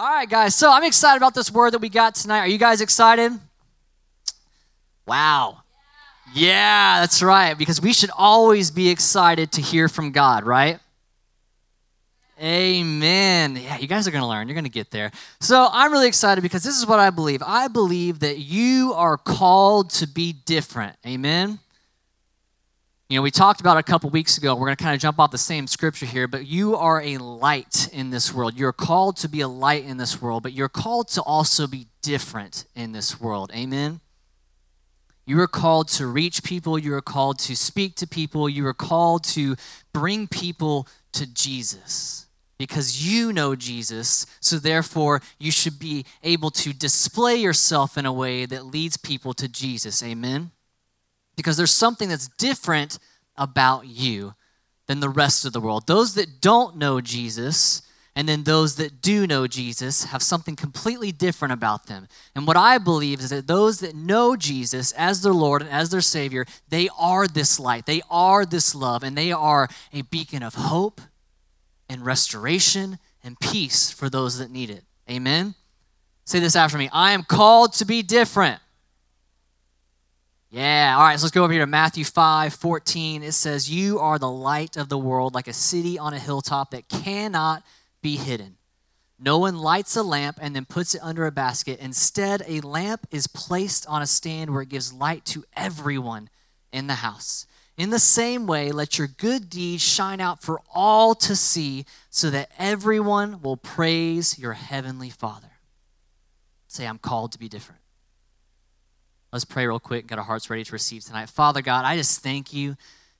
All right, guys. So I'm excited about this word that we got tonight. Are you guys excited? Wow. Yeah, that's right. Because we should always be excited to hear from God, right? Amen. Yeah, you guys are going to learn. You're going to get there. So I'm really excited because this is what I believe. I believe that you are called to be different. Amen. You know, we talked about a couple weeks ago. We're going to kind of jump off the same scripture here, but you are a light in this world. You're called to be a light in this world, but you're called to also be different in this world. Amen. You are called to reach people. You are called to speak to people. You are called to bring people to Jesus because you know Jesus. So, therefore, you should be able to display yourself in a way that leads people to Jesus. Amen because there's something that's different about you than the rest of the world. Those that don't know Jesus and then those that do know Jesus have something completely different about them. And what I believe is that those that know Jesus as their Lord and as their Savior, they are this light, they are this love, and they are a beacon of hope and restoration and peace for those that need it. Amen? Say this after me I am called to be different. Yeah, all right, so let's go over here to Matthew 5 14. It says, You are the light of the world, like a city on a hilltop that cannot be hidden. No one lights a lamp and then puts it under a basket. Instead, a lamp is placed on a stand where it gives light to everyone in the house. In the same way, let your good deeds shine out for all to see, so that everyone will praise your heavenly Father. Say, I'm called to be different. Let's pray real quick, get our hearts ready to receive tonight. Father God, I just thank you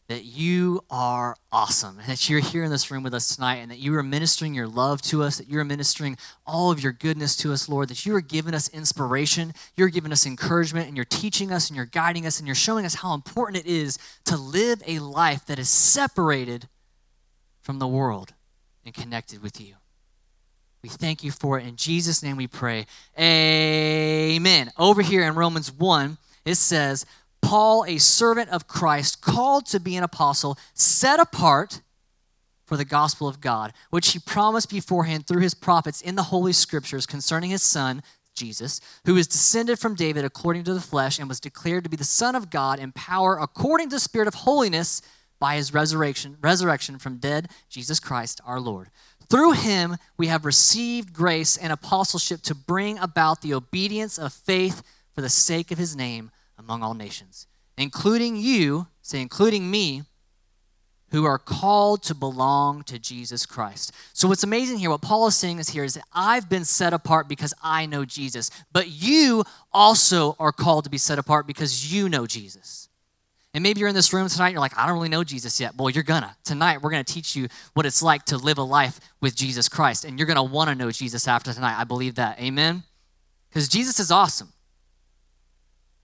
that you are awesome and that you're here in this room with us tonight and that you are ministering your love to us, that you're ministering all of your goodness to us, Lord, that you are giving us inspiration, you're giving us encouragement, and you're teaching us and you're guiding us and you're showing us how important it is to live a life that is separated from the world and connected with you. We thank you for it. In Jesus' name we pray. Amen. Over here in Romans 1, it says, Paul, a servant of Christ, called to be an apostle, set apart for the gospel of God, which he promised beforehand through his prophets in the Holy Scriptures concerning his son, Jesus, who is descended from David according to the flesh and was declared to be the Son of God in power according to the Spirit of holiness by his resurrection, resurrection from dead, Jesus Christ our Lord through him, we have received grace and apostleship to bring about the obedience of faith for the sake of his name among all nations, including you, say, including me, who are called to belong to Jesus Christ. So, what's amazing here, what Paul is saying is here is that I've been set apart because I know Jesus, but you also are called to be set apart because you know Jesus. And maybe you're in this room tonight, you're like, I don't really know Jesus yet. Well, you're gonna. Tonight, we're gonna teach you what it's like to live a life with Jesus Christ. And you're gonna wanna know Jesus after tonight. I believe that. Amen? Because Jesus is awesome.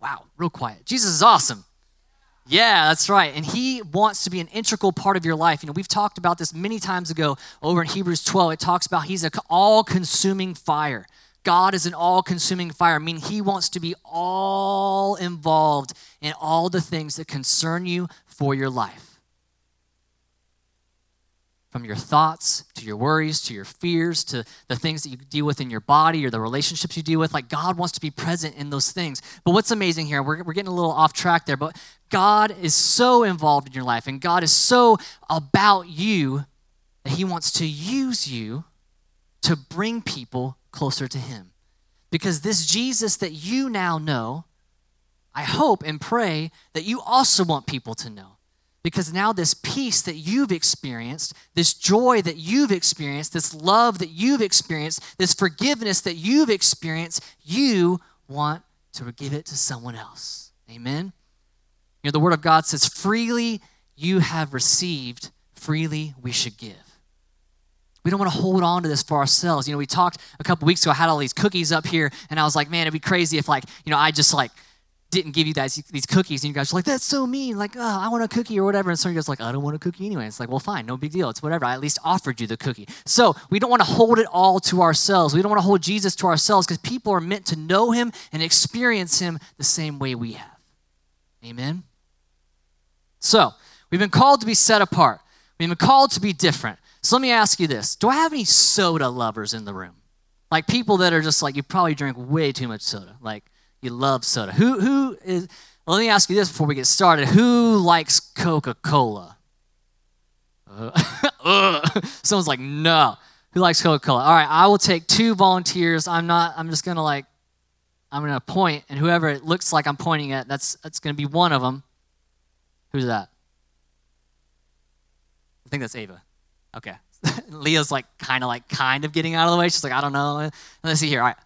Wow, real quiet. Jesus is awesome. Yeah, that's right. And he wants to be an integral part of your life. You know, we've talked about this many times ago over in Hebrews 12. It talks about he's an all consuming fire. God is an all consuming fire, meaning He wants to be all involved in all the things that concern you for your life. From your thoughts to your worries to your fears to the things that you deal with in your body or the relationships you deal with, like God wants to be present in those things. But what's amazing here, we're, we're getting a little off track there, but God is so involved in your life and God is so about you that He wants to use you to bring people closer to Him. Because this Jesus that you now know, I hope and pray that you also want people to know. Because now, this peace that you've experienced, this joy that you've experienced, this love that you've experienced, this forgiveness that you've experienced, you want to give it to someone else. Amen? You know, the Word of God says, freely you have received, freely we should give. We don't want to hold on to this for ourselves. You know, we talked a couple weeks ago, I had all these cookies up here, and I was like, man, it'd be crazy if, like, you know, I just, like, didn't give you guys these cookies, and you guys were like, that's so mean. Like, oh, I want a cookie or whatever. And so you guys like, I don't want a cookie anyway. It's like, well, fine, no big deal. It's whatever. I at least offered you the cookie. So we don't want to hold it all to ourselves. We don't want to hold Jesus to ourselves because people are meant to know him and experience him the same way we have. Amen? So we've been called to be set apart. We've been called to be different. So let me ask you this Do I have any soda lovers in the room? Like people that are just like you probably drink way too much soda. Like you love soda. Who who is well, let me ask you this before we get started. Who likes Coca-Cola? Uh, someone's like, no. Who likes Coca-Cola? All right, I will take two volunteers. I'm not, I'm just gonna like, I'm gonna point, and whoever it looks like I'm pointing at, that's that's gonna be one of them. Who's that? I think that's Ava. Okay. Leah's like kind of like kind of getting out of the way. She's like, I don't know. Let's see here. All right.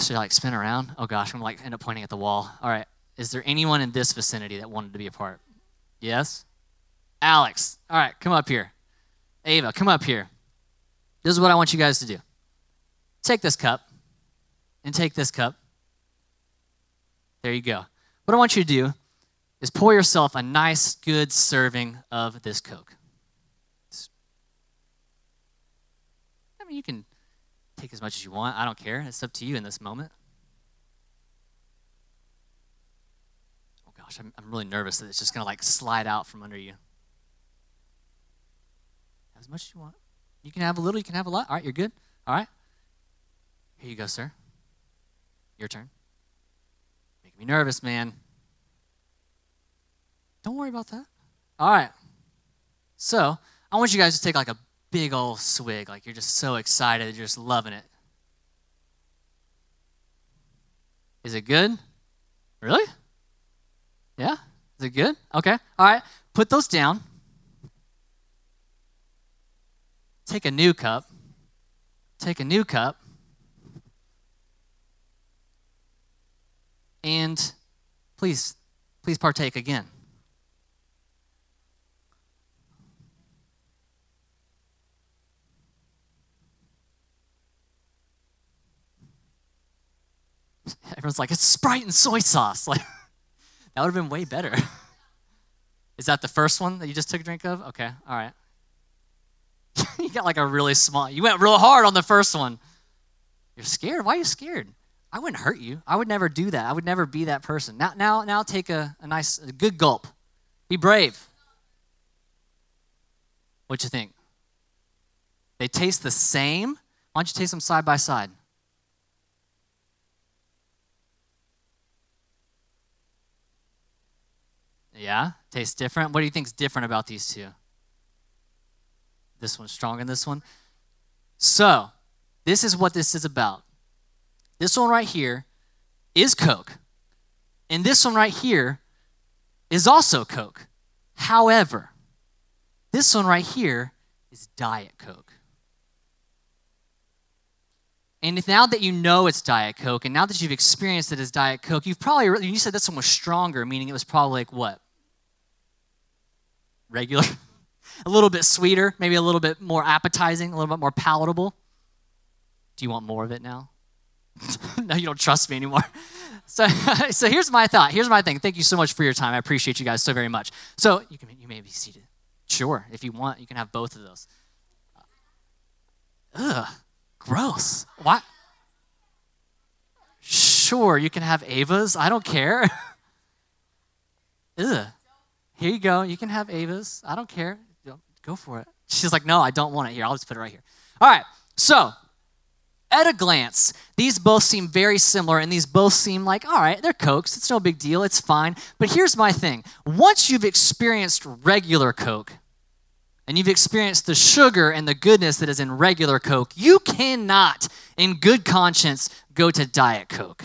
Should I like spin around? Oh gosh, I'm like end up pointing at the wall. All right. Is there anyone in this vicinity that wanted to be a part? Yes? Alex. All right, come up here. Ava, come up here. This is what I want you guys to do. Take this cup and take this cup. There you go. What I want you to do is pour yourself a nice, good serving of this Coke. Mean, you can take as much as you want. I don't care. It's up to you in this moment. Oh gosh, I'm, I'm really nervous that it's just going to like slide out from under you. As much as you want. You can have a little, you can have a lot. All right, you're good. All right. Here you go, sir. Your turn. Making me nervous, man. Don't worry about that. All right. So, I want you guys to take like a big old swig. Like you're just so excited, you're just loving it. Is it good? Really? Yeah? Is it good? Okay. All right. Put those down. Take a new cup. Take a new cup. And please, please partake again. Everyone's like, it's Sprite and soy sauce. Like, that would have been way better. Is that the first one that you just took a drink of? Okay, all right. you got like a really small, you went real hard on the first one. You're scared? Why are you scared? I wouldn't hurt you. I would never do that. I would never be that person. Now, now, now take a, a nice, a good gulp. Be brave. What you think? They taste the same? Why don't you taste them side by side? Yeah? Tastes different? What do you think is different about these two? This one's stronger than this one. So, this is what this is about. This one right here is Coke. And this one right here is also Coke. However, this one right here is Diet Coke. And now that you know it's Diet Coke, and now that you've experienced it as Diet Coke, you've probably, you said this one was stronger, meaning it was probably like what? Regular? a little bit sweeter, maybe a little bit more appetizing, a little bit more palatable. Do you want more of it now? no, you don't trust me anymore. So, so here's my thought. Here's my thing. Thank you so much for your time. I appreciate you guys so very much. So you can you may be seated. Sure, if you want, you can have both of those. Ugh, gross. What? Sure, you can have Ava's. I don't care. Ugh. Here you go. You can have Ava's. I don't care. Go for it. She's like, No, I don't want it. Here, I'll just put it right here. All right. So, at a glance, these both seem very similar, and these both seem like, all right, they're Cokes. It's no big deal. It's fine. But here's my thing once you've experienced regular Coke, and you've experienced the sugar and the goodness that is in regular Coke, you cannot, in good conscience, go to Diet Coke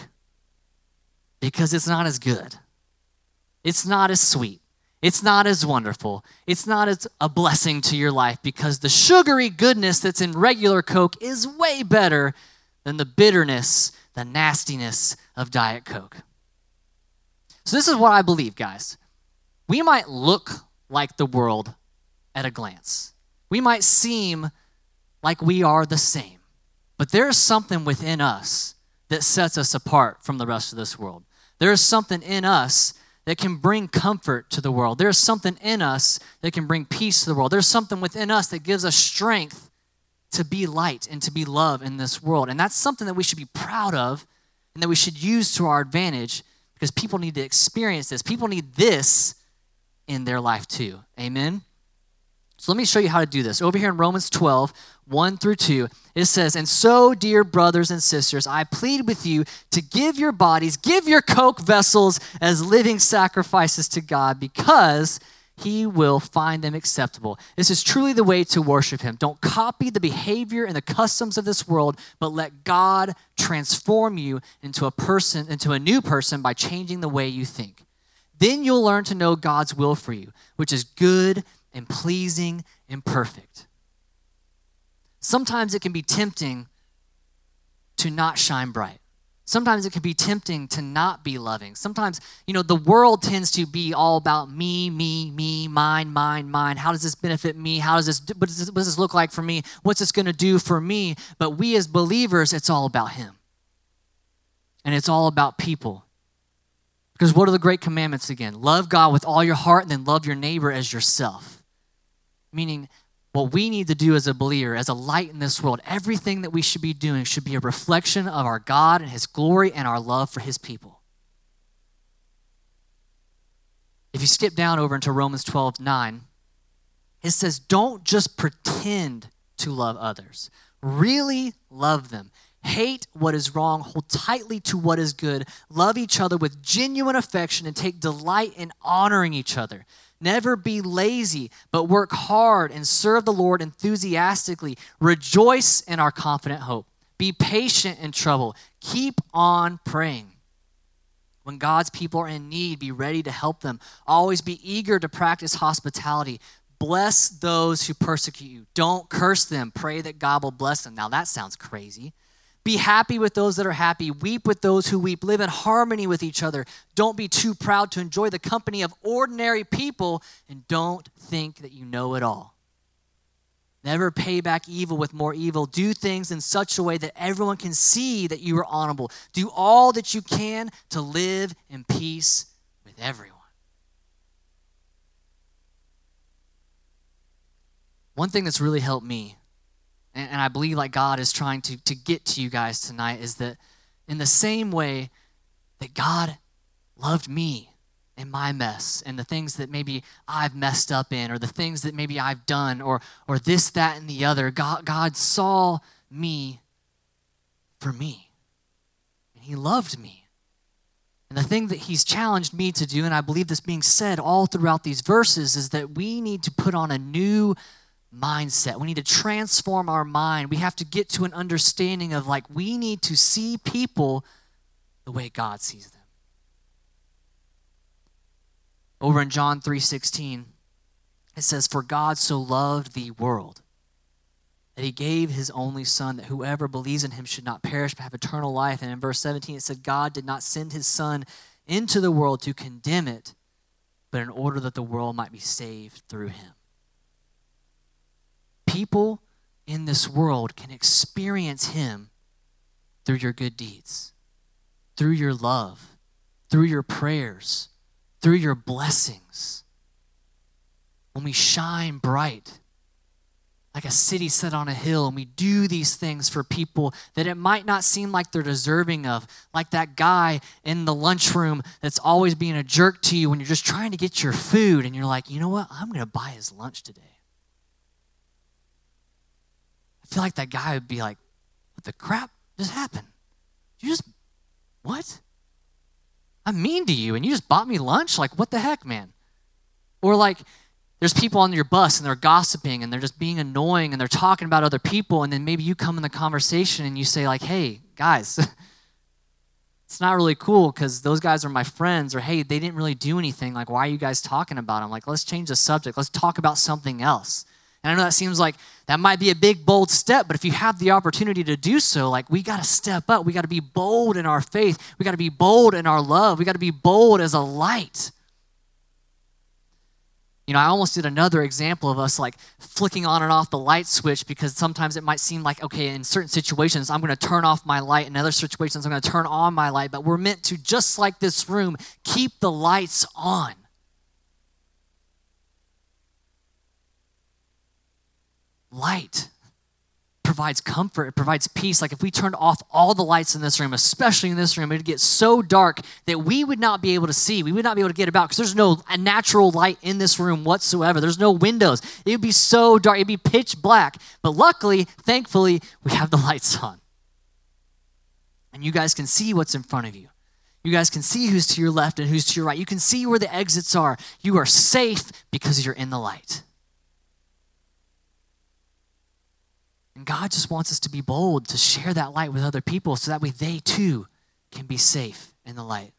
because it's not as good. It's not as sweet. It's not as wonderful. It's not as a blessing to your life because the sugary goodness that's in regular Coke is way better than the bitterness, the nastiness of Diet Coke. So, this is what I believe, guys. We might look like the world at a glance, we might seem like we are the same, but there's something within us that sets us apart from the rest of this world. There is something in us that can bring comfort to the world. There's something in us that can bring peace to the world. There's something within us that gives us strength to be light and to be love in this world. And that's something that we should be proud of and that we should use to our advantage because people need to experience this. People need this in their life too. Amen? So let me show you how to do this. Over here in Romans 12, 1 through 2, it says, And so, dear brothers and sisters, I plead with you to give your bodies, give your coke vessels as living sacrifices to God because he will find them acceptable. This is truly the way to worship him. Don't copy the behavior and the customs of this world, but let God transform you into a person, into a new person by changing the way you think. Then you'll learn to know God's will for you, which is good and pleasing and perfect. Sometimes it can be tempting to not shine bright. Sometimes it can be tempting to not be loving. Sometimes, you know, the world tends to be all about me, me, me, mine, mine, mine. How does this benefit me? How does this, what does this, what does this look like for me? What's this going to do for me? But we as believers, it's all about Him. And it's all about people. Because what are the great commandments again? Love God with all your heart and then love your neighbor as yourself. Meaning, what we need to do as a believer, as a light in this world, everything that we should be doing should be a reflection of our God and His glory and our love for His people. If you skip down over into Romans 12 9, it says, Don't just pretend to love others, really love them. Hate what is wrong, hold tightly to what is good, love each other with genuine affection, and take delight in honoring each other. Never be lazy, but work hard and serve the Lord enthusiastically. Rejoice in our confident hope. Be patient in trouble. Keep on praying. When God's people are in need, be ready to help them. Always be eager to practice hospitality. Bless those who persecute you. Don't curse them. Pray that God will bless them. Now, that sounds crazy. Be happy with those that are happy. Weep with those who weep. Live in harmony with each other. Don't be too proud to enjoy the company of ordinary people, and don't think that you know it all. Never pay back evil with more evil. Do things in such a way that everyone can see that you are honorable. Do all that you can to live in peace with everyone. One thing that's really helped me and, and I believe like God is trying to, to get to you guys tonight is that in the same way that God loved me in my mess and the things that maybe I've messed up in or the things that maybe I've done or or this that and the other God God saw me for me. And he loved me. And the thing that he's challenged me to do and I believe this being said all throughout these verses is that we need to put on a new mindset. We need to transform our mind. We have to get to an understanding of like we need to see people the way God sees them. Over in John 3:16, it says for God so loved the world that he gave his only son that whoever believes in him should not perish but have eternal life. And in verse 17 it said God did not send his son into the world to condemn it, but in order that the world might be saved through him people in this world can experience Him through your good deeds, through your love, through your prayers, through your blessings. When we shine bright, like a city set on a hill, and we do these things for people that it might not seem like they're deserving of, like that guy in the lunchroom that's always being a jerk to you when you're just trying to get your food, and you're like, you know what? I'm going to buy his lunch today feel like that guy would be like, what the crap just happened? You just, what? I'm mean to you and you just bought me lunch? Like, what the heck, man? Or like, there's people on your bus and they're gossiping and they're just being annoying and they're talking about other people and then maybe you come in the conversation and you say like hey guys it's not really cool because those guys are my friends or hey they didn't really do anything like why are you guys talking about them like let's change the subject let's talk about something else and I know that seems like that might be a big, bold step, but if you have the opportunity to do so, like we got to step up. We got to be bold in our faith. We got to be bold in our love. We got to be bold as a light. You know, I almost did another example of us like flicking on and off the light switch because sometimes it might seem like, okay, in certain situations, I'm going to turn off my light. In other situations, I'm going to turn on my light. But we're meant to, just like this room, keep the lights on. Light provides comfort, it provides peace. Like if we turned off all the lights in this room, especially in this room, it would get so dark that we would not be able to see. We would not be able to get about because there's no natural light in this room whatsoever. There's no windows. It would be so dark. It'd be pitch black. But luckily, thankfully, we have the lights on. And you guys can see what's in front of you. You guys can see who's to your left and who's to your right. You can see where the exits are. You are safe because you're in the light. And God just wants us to be bold to share that light with other people so that way they too can be safe in the light.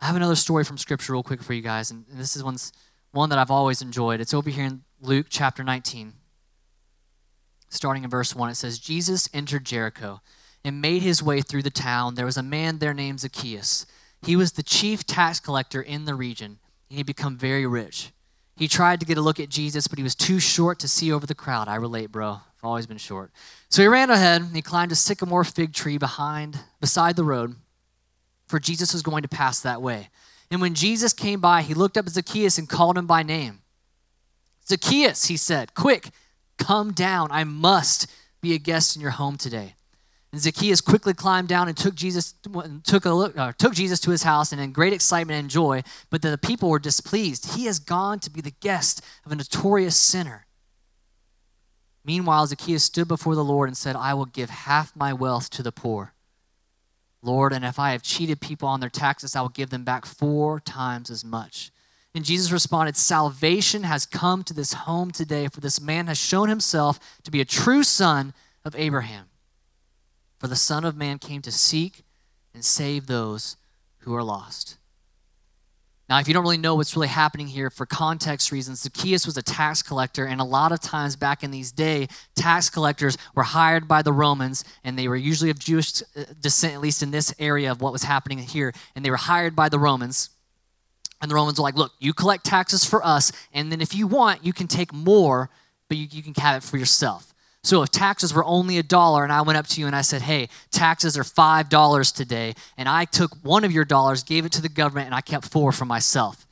I have another story from Scripture, real quick, for you guys, and this is one's, one that I've always enjoyed. It's over here in Luke chapter 19, starting in verse 1. It says, Jesus entered Jericho and made his way through the town. There was a man there named Zacchaeus. He was the chief tax collector in the region, and he had become very rich. He tried to get a look at Jesus, but he was too short to see over the crowd. I relate, bro. I've always been short. So he ran ahead and he climbed a sycamore fig tree behind beside the road, for Jesus was going to pass that way. And when Jesus came by, he looked up at Zacchaeus and called him by name. Zacchaeus, he said, quick, come down. I must be a guest in your home today. And Zacchaeus quickly climbed down and took Jesus, took, a look, took Jesus to his house and in great excitement and joy. But the people were displeased. He has gone to be the guest of a notorious sinner. Meanwhile, Zacchaeus stood before the Lord and said, I will give half my wealth to the poor. Lord, and if I have cheated people on their taxes, I will give them back four times as much. And Jesus responded, Salvation has come to this home today, for this man has shown himself to be a true son of Abraham. For the Son of Man came to seek and save those who are lost. Now, if you don't really know what's really happening here, for context reasons, Zacchaeus was a tax collector, and a lot of times back in these days, tax collectors were hired by the Romans, and they were usually of Jewish uh, descent, at least in this area of what was happening here, and they were hired by the Romans. And the Romans were like, look, you collect taxes for us, and then if you want, you can take more, but you, you can have it for yourself. So if taxes were only a dollar and I went up to you and I said, hey, taxes are $5 today, and I took one of your dollars, gave it to the government, and I kept four for myself.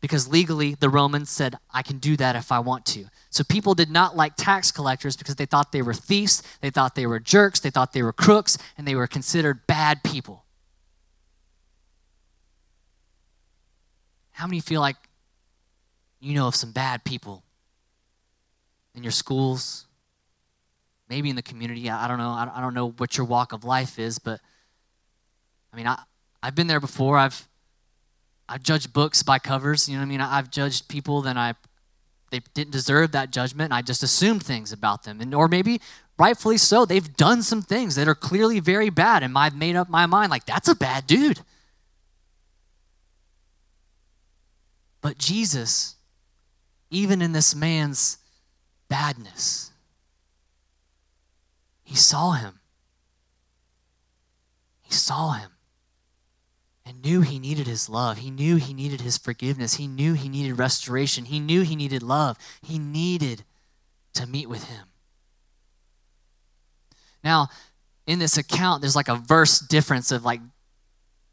Because legally, the Romans said, I can do that if I want to. So people did not like tax collectors because they thought they were thieves, they thought they were jerks, they thought they were crooks, and they were considered bad people. How many feel like you know of some bad people in your schools, maybe in the community. I, don't know. I, don't know what your walk of life is, but I mean, I, I've been there before. I've I've judged books by covers. You know what I mean? I've judged people that I they didn't deserve that judgment, and I just assumed things about them, and or maybe rightfully so. They've done some things that are clearly very bad, and I've made up my mind like that's a bad dude. But Jesus, even in this man's badness, he saw him. He saw him and knew he needed his love. He knew he needed his forgiveness. He knew he needed restoration. He knew he needed love. He needed to meet with him. Now, in this account, there's like a verse difference of like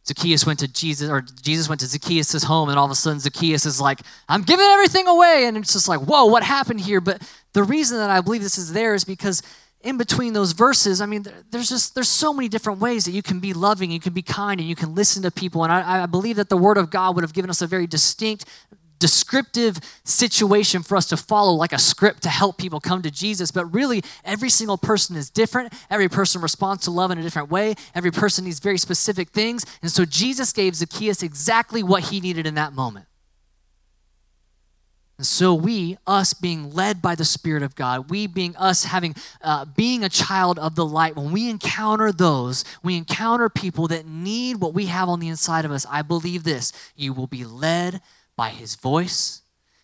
Zacchaeus went to Jesus, or Jesus went to Zacchaeus' home, and all of a sudden Zacchaeus is like, I'm giving everything away. And it's just like, whoa, what happened here? But the reason that I believe this is there is because in between those verses, I mean, there's just there's so many different ways that you can be loving, you can be kind, and you can listen to people. And I, I believe that the Word of God would have given us a very distinct, descriptive situation for us to follow, like a script to help people come to Jesus. But really, every single person is different. Every person responds to love in a different way. Every person needs very specific things. And so Jesus gave Zacchaeus exactly what he needed in that moment. And so we, us being led by the Spirit of God, we being us having, uh, being a child of the light, when we encounter those, we encounter people that need what we have on the inside of us, I believe this, you will be led by His voice,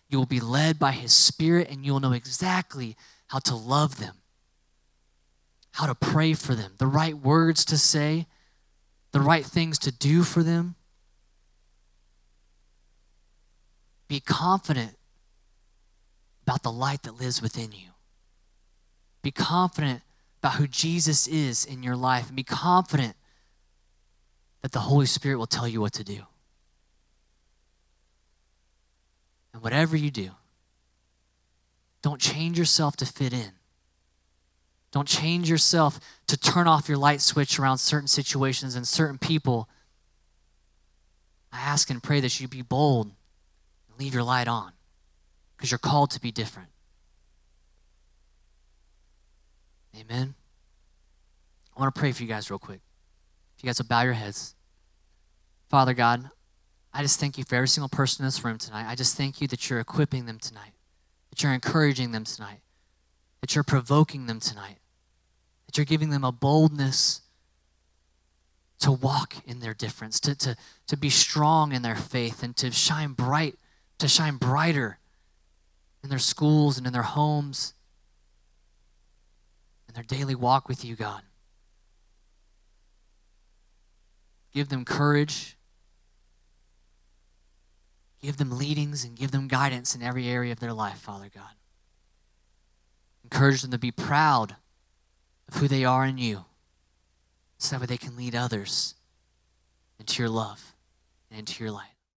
you will be led by His Spirit, and you'll know exactly how to love them, how to pray for them, the right words to say, the right things to do for them. Be confident about the light that lives within you. Be confident about who Jesus is in your life and be confident that the Holy Spirit will tell you what to do. And whatever you do, don't change yourself to fit in. Don't change yourself to turn off your light switch around certain situations and certain people. I ask and pray that you be bold and leave your light on because you're called to be different. Amen. I want to pray for you guys real quick. If you guys will bow your heads. Father God, I just thank you for every single person in this room tonight. I just thank you that you're equipping them tonight, that you're encouraging them tonight, that you're provoking them tonight, that you're giving them a boldness to walk in their difference, to, to, to be strong in their faith, and to shine bright, to shine brighter in their schools and in their homes, in their daily walk with you, God. Give them courage. Give them leadings and give them guidance in every area of their life, Father God. Encourage them to be proud of who they are in you so that way they can lead others into your love and into your light.